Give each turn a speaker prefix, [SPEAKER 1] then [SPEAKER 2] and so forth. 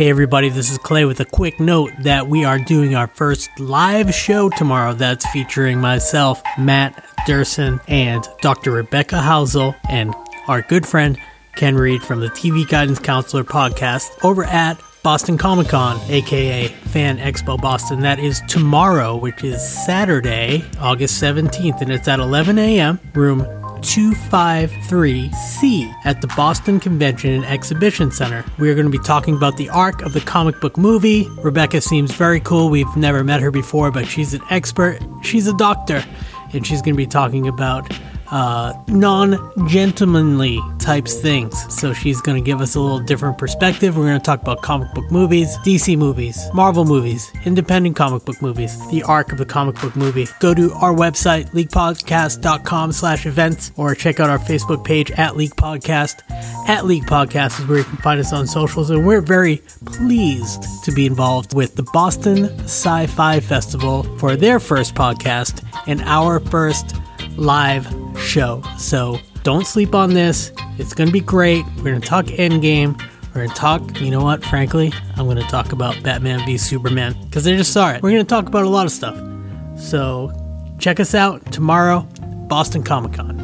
[SPEAKER 1] Hey everybody, this is Clay with a quick note that we are doing our first live show tomorrow that's featuring myself, Matt Durson, and Dr. Rebecca Housel, and our good friend Ken Reed from the TV Guidance Counselor podcast over at Boston Comic Con, aka Fan Expo Boston. That is tomorrow, which is Saturday, August 17th, and it's at 11 a.m. Room 253C at the Boston Convention and Exhibition Center. We are going to be talking about the arc of the comic book movie. Rebecca seems very cool. We've never met her before, but she's an expert. She's a doctor, and she's going to be talking about uh, non gentlemanly types things. So she's going to give us a little different perspective. We're going to talk about comic book movies, DC movies, Marvel movies, independent comic book movies, the arc of the comic book movie. Go to our website, leakpodcast.com slash events, or check out our Facebook page at Leak Podcast. At Leak Podcast is where you can find us on socials, and we're very pleased to be involved with the Boston Sci Fi Festival for their first podcast and our first live show. So don't sleep on this. It's going to be great. We're going to talk Endgame. We're going to talk, you know what, frankly, I'm going to talk about Batman v Superman because I just saw it. We're going to talk about a lot of stuff. So check us out tomorrow, Boston Comic Con.